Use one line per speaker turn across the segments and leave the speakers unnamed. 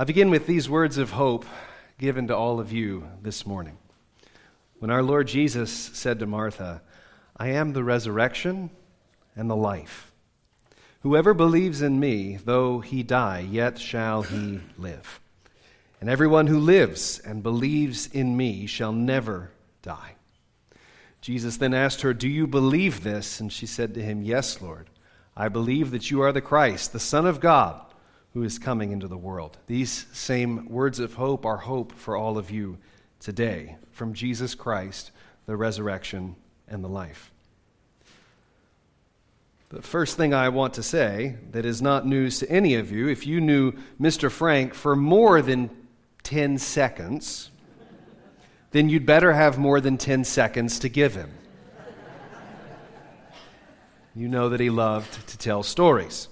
I begin with these words of hope given to all of you this morning. When our Lord Jesus said to Martha, I am the resurrection and the life. Whoever believes in me, though he die, yet shall he live. And everyone who lives and believes in me shall never die. Jesus then asked her, Do you believe this? And she said to him, Yes, Lord. I believe that you are the Christ, the Son of God who is coming into the world. These same words of hope are hope for all of you today from Jesus Christ, the resurrection and the life. The first thing I want to say that is not news to any of you, if you knew Mr. Frank for more than 10 seconds, then you'd better have more than 10 seconds to give him. You know that he loved to tell stories.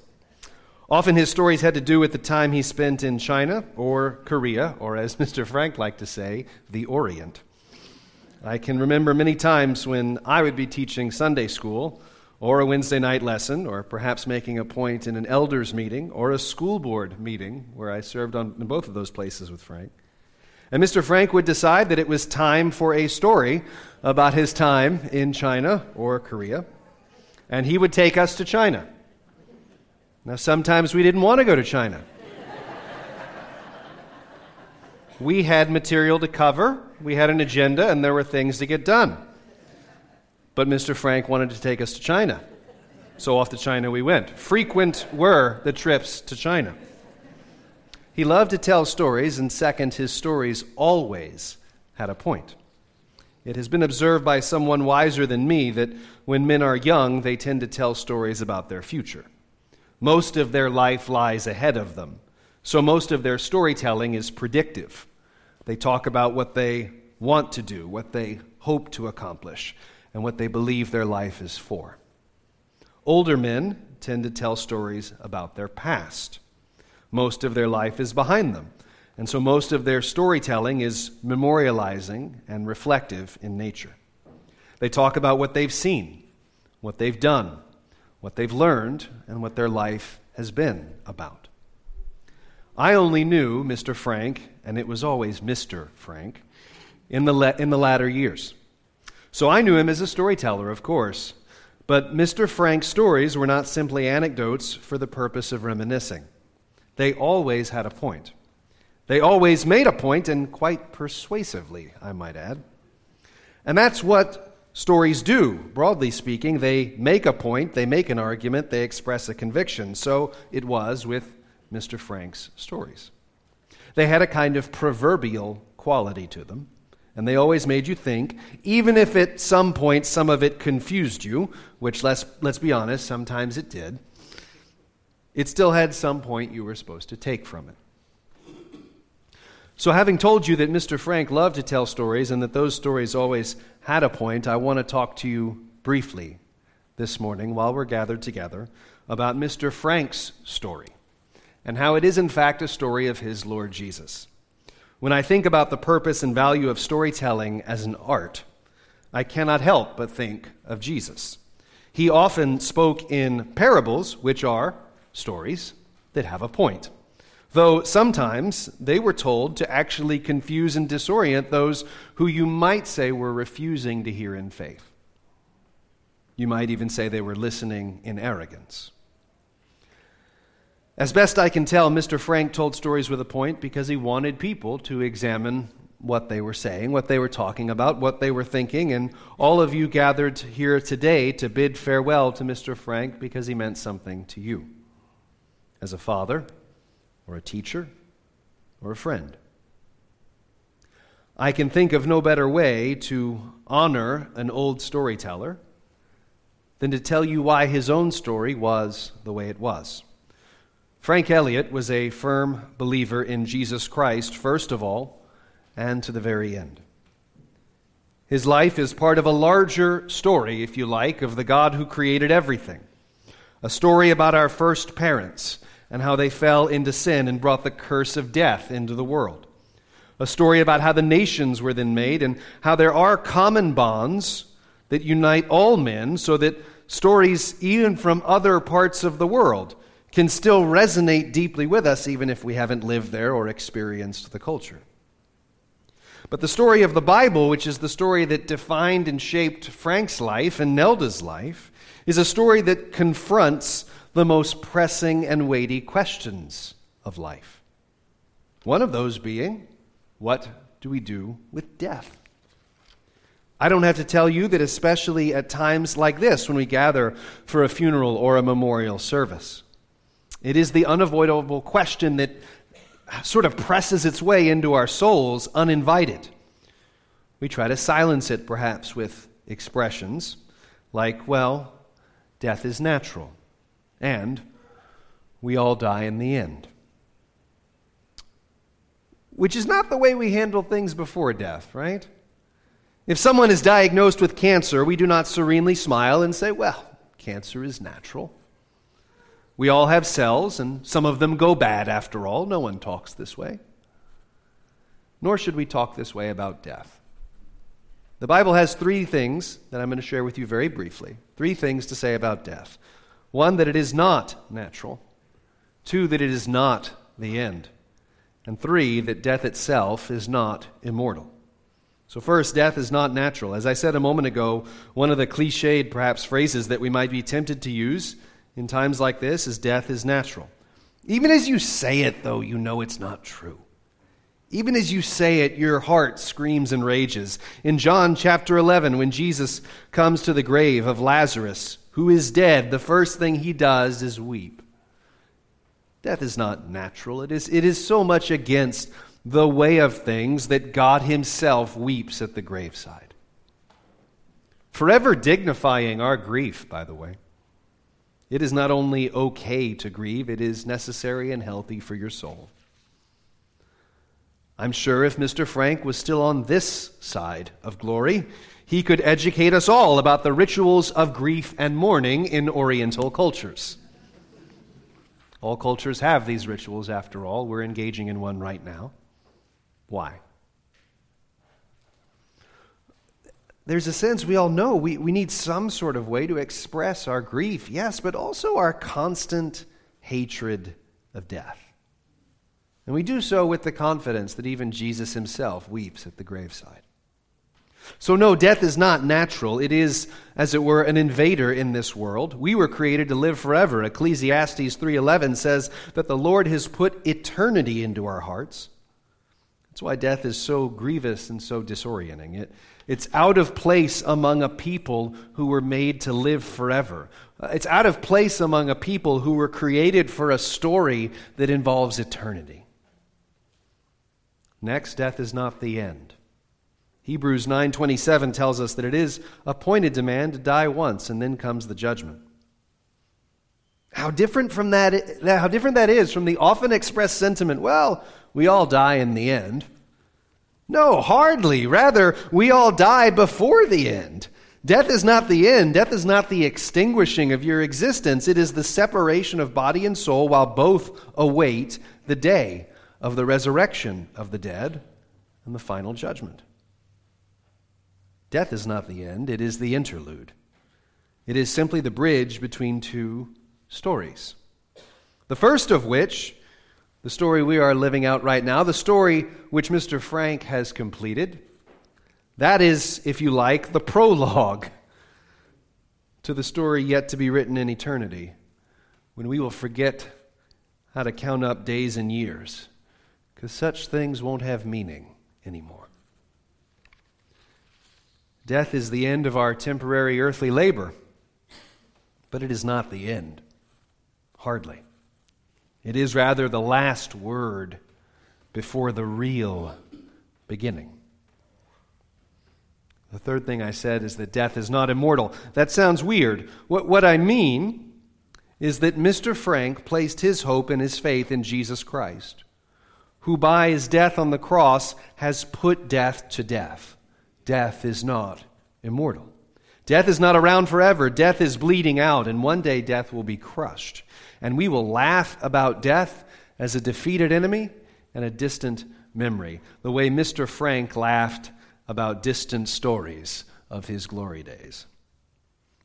Often his stories had to do with the time he spent in China or Korea, or as Mr. Frank liked to say, the Orient. I can remember many times when I would be teaching Sunday school, or a Wednesday night lesson, or perhaps making a point in an elders meeting, or a school board meeting, where I served on, in both of those places with Frank. And Mr. Frank would decide that it was time for a story about his time in China or Korea, and he would take us to China. Now, sometimes we didn't want to go to China. we had material to cover, we had an agenda, and there were things to get done. But Mr. Frank wanted to take us to China. So off to China we went. Frequent were the trips to China. He loved to tell stories, and second, his stories always had a point. It has been observed by someone wiser than me that when men are young, they tend to tell stories about their future. Most of their life lies ahead of them. So most of their storytelling is predictive. They talk about what they want to do, what they hope to accomplish, and what they believe their life is for. Older men tend to tell stories about their past. Most of their life is behind them, and so most of their storytelling is memorializing and reflective in nature. They talk about what they've seen, what they've done, what they've learned, and what their life has been about. I only knew Mr. Frank, and it was always Mr. Frank, in the, le- in the latter years. So I knew him as a storyteller, of course, but Mr. Frank's stories were not simply anecdotes for the purpose of reminiscing. They always had a point. They always made a point, and quite persuasively, I might add. And that's what stories do, broadly speaking. They make a point, they make an argument, they express a conviction. So it was with Mr. Frank's stories. They had a kind of proverbial quality to them, and they always made you think, even if at some point some of it confused you, which let's, let's be honest, sometimes it did, it still had some point you were supposed to take from it. So, having told you that Mr. Frank loved to tell stories and that those stories always had a point, I want to talk to you briefly this morning while we're gathered together about Mr. Frank's story and how it is, in fact, a story of his Lord Jesus. When I think about the purpose and value of storytelling as an art, I cannot help but think of Jesus. He often spoke in parables, which are stories that have a point though sometimes they were told to actually confuse and disorient those who you might say were refusing to hear in faith. You might even say they were listening in arrogance. As best I can tell, Mr. Frank told stories with a point because he wanted people to examine what they were saying, what they were talking about, what they were thinking, and all of you gathered here today to bid farewell to Mr. Frank because he meant something to you. As a father, or a teacher or a friend. I can think of no better way to honor an old storyteller than to tell you why his own story was the way it was. Frank Elliott was a firm believer in Jesus Christ, first of all, and to the very end. His life is part of a larger story, if you like, of the God who created everything. A story about our first parents and how they fell into sin and brought the curse of death into the world. A story about how the nations were then made and how there are common bonds that unite all men so that stories, even from other parts of the world, can still resonate deeply with us, even if we haven't lived there or experienced the culture. But the story of the Bible, which is the story that defined and shaped Frank's life and Nelda's life, is a story that confronts the most pressing and weighty questions of life. One of those being, what do we do with death? I don't have to tell you that, especially at times like this, when we gather for a funeral or a memorial service, it is the unavoidable question that sort of presses its way into our souls uninvited. We try to silence it, perhaps, with expressions like, well, death is natural, and we all die in the end. Which is not the way we handle things before death, right? If someone is diagnosed with cancer, we do not serenely smile and say, well, cancer is natural. We all have cells, and some of them go bad after all. No one talks this way. Nor should we talk this way about death. The Bible has three things that I'm going to share with you very briefly. Three things to say about death one, that it is not natural, two, that it is not the end, and three, that death itself is not immortal. So, first, death is not natural. As I said a moment ago, one of the cliched, perhaps, phrases that we might be tempted to use in times like this is death is natural. Even as you say it, though, you know it's not true. Even as you say it, your heart screams and rages. In John chapter 11, when Jesus comes to the grave of Lazarus, who is dead, the first thing he does is weep. Death is not natural, it is, it is so much against the way of things that God Himself weeps at the graveside. Forever dignifying our grief, by the way. It is not only okay to grieve, it is necessary and healthy for your soul. I'm sure if Mr. Frank was still on this side of glory, he could educate us all about the rituals of grief and mourning in Oriental cultures. All cultures have these rituals, after all. We're engaging in one right now. Why? there's a sense we all know we, we need some sort of way to express our grief, yes, but also our constant hatred of death. And we do so with the confidence that even Jesus himself weeps at the graveside. So, no, death is not natural. It is, as it were, an invader in this world. We were created to live forever. Ecclesiastes 3:11 says that the Lord has put eternity into our hearts. That's why death is so grievous and so disorienting. It, it's out of place among a people who were made to live forever. Uh, it's out of place among a people who were created for a story that involves eternity. Next, death is not the end. Hebrews 9:27 tells us that it is appointed to man to die once and then comes the judgment. How different from that how different that is from the often expressed sentiment, well, we all die in the end. No, hardly. Rather, we all die before the end. Death is not the end. Death is not the extinguishing of your existence. It is the separation of body and soul while both await the day of the resurrection of the dead and the final judgment. Death is not the end, it is the interlude. It is simply the bridge between two stories. The first of which the story we are living out right now, the story which Mr. Frank has completed. That is, if you like, the prologue to the story yet to be written in eternity, when we will forget how to count up days and years, because such things won't have meaning anymore. Death is the end of our temporary earthly labor, but it is not the end. Hardly. It is rather the last word before the real beginning. The third thing I said is that death is not immortal. That sounds weird. What, what I mean is that Mr. Frank placed his hope and his faith in Jesus Christ, who by his death on the cross has put death to death. Death is not immortal. Death is not around forever. Death is bleeding out, and one day death will be crushed and we will laugh about death as a defeated enemy and a distant memory, the way Mr. Frank laughed about distant stories of his glory days.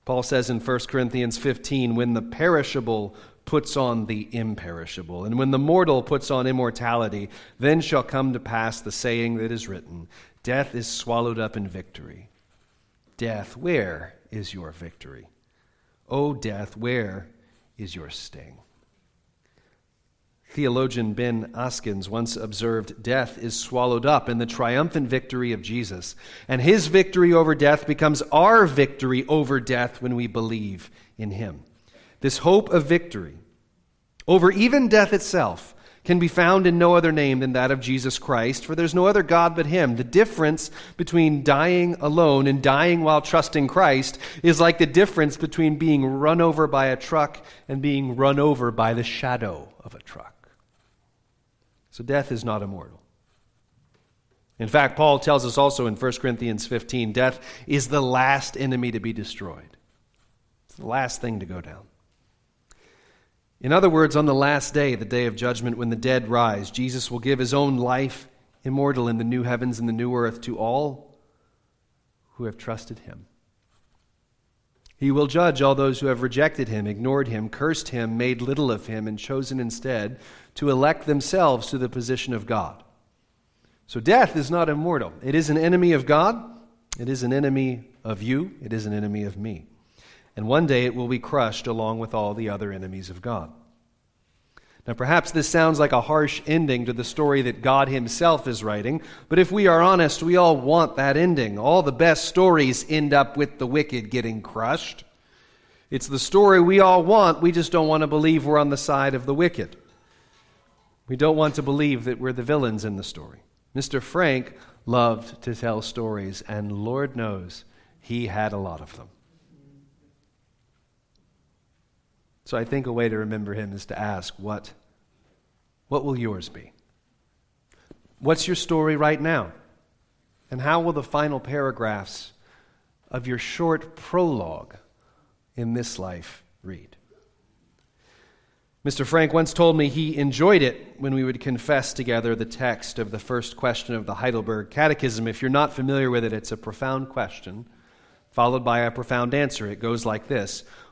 Paul says in 1 Corinthians 15 when the perishable puts on the imperishable. And when the mortal puts on immortality, then shall come to pass the saying that is written Death is swallowed up in victory. Death, where is your victory? O death, where is your sting? Theologian Ben Askins once observed death is swallowed up in the triumphant victory of Jesus. And his victory over death becomes our victory over death when we believe in him. This hope of victory over even death itself can be found in no other name than that of Jesus Christ, for there's no other God but Him. The difference between dying alone and dying while trusting Christ is like the difference between being run over by a truck and being run over by the shadow of a truck. So death is not immortal. In fact, Paul tells us also in 1 Corinthians 15 death is the last enemy to be destroyed, it's the last thing to go down. In other words, on the last day, the day of judgment, when the dead rise, Jesus will give his own life immortal in the new heavens and the new earth to all who have trusted him. He will judge all those who have rejected him, ignored him, cursed him, made little of him, and chosen instead to elect themselves to the position of God. So death is not immortal. It is an enemy of God, it is an enemy of you, it is an enemy of me and one day it will be crushed along with all the other enemies of God. Now, perhaps this sounds like a harsh ending to the story that God Himself is writing, but if we are honest, we all want that ending. All the best stories end up with the wicked getting crushed. It's the story we all want, we just don't want to believe we're on the side of the wicked. We don't want to believe that we're the villains in the story. Mr. Frank loved to tell stories, and Lord knows he had a lot of them. So I think a way to remember him is to ask, what, what will yours be? What's your story right now? And how will the final paragraphs of your short prologue in this life read? Mr. Frank once told me he enjoyed it when we would confess together the text of the first question of the Heidelberg Catechism. If you're not familiar with it, it's a profound question followed by a profound answer. It goes like this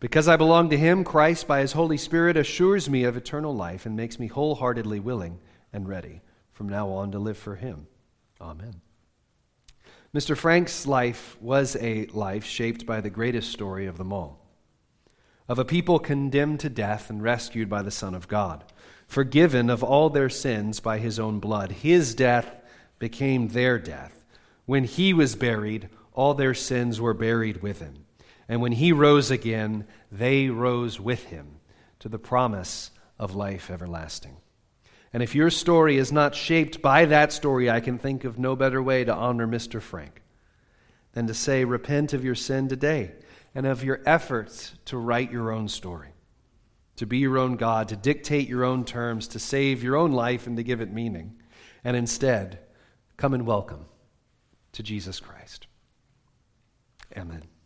Because I belong to Him, Christ, by His Holy Spirit, assures me of eternal life and makes me wholeheartedly willing and ready from now on to live for Him. Amen. Mr. Frank's life was a life shaped by the greatest story of them all of a people condemned to death and rescued by the Son of God, forgiven of all their sins by His own blood. His death became their death. When He was buried, all their sins were buried with Him. And when he rose again, they rose with him to the promise of life everlasting. And if your story is not shaped by that story, I can think of no better way to honor Mr. Frank than to say, Repent of your sin today and of your efforts to write your own story, to be your own God, to dictate your own terms, to save your own life and to give it meaning. And instead, come and welcome to Jesus Christ. Amen.